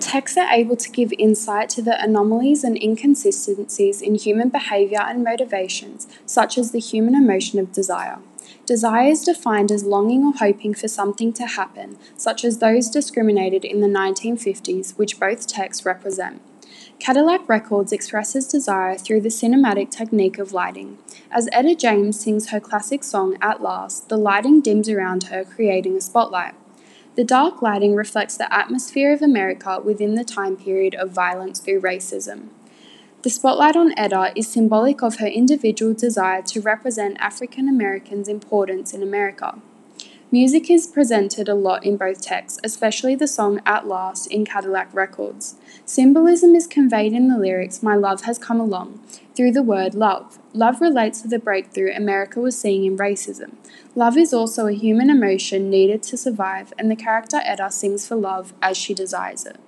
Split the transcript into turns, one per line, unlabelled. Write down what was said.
Texts are able to give insight to the anomalies and inconsistencies in human behavior and motivations, such as the human emotion of desire. Desire is defined as longing or hoping for something to happen, such as those discriminated in the 1950s, which both texts represent. Cadillac Records expresses desire through the cinematic technique of lighting. As Etta James sings her classic song At Last, the lighting dims around her, creating a spotlight. The dark lighting reflects the atmosphere of America within the time period of violence through racism. The spotlight on Etta is symbolic of her individual desire to represent African Americans' importance in America. Music is presented a lot in both texts, especially the song At Last in Cadillac Records. Symbolism is conveyed in the lyrics My Love Has Come Along through the word love. Love relates to the breakthrough America was seeing in racism. Love is also a human emotion needed to survive, and the character Etta sings for love as she desires it.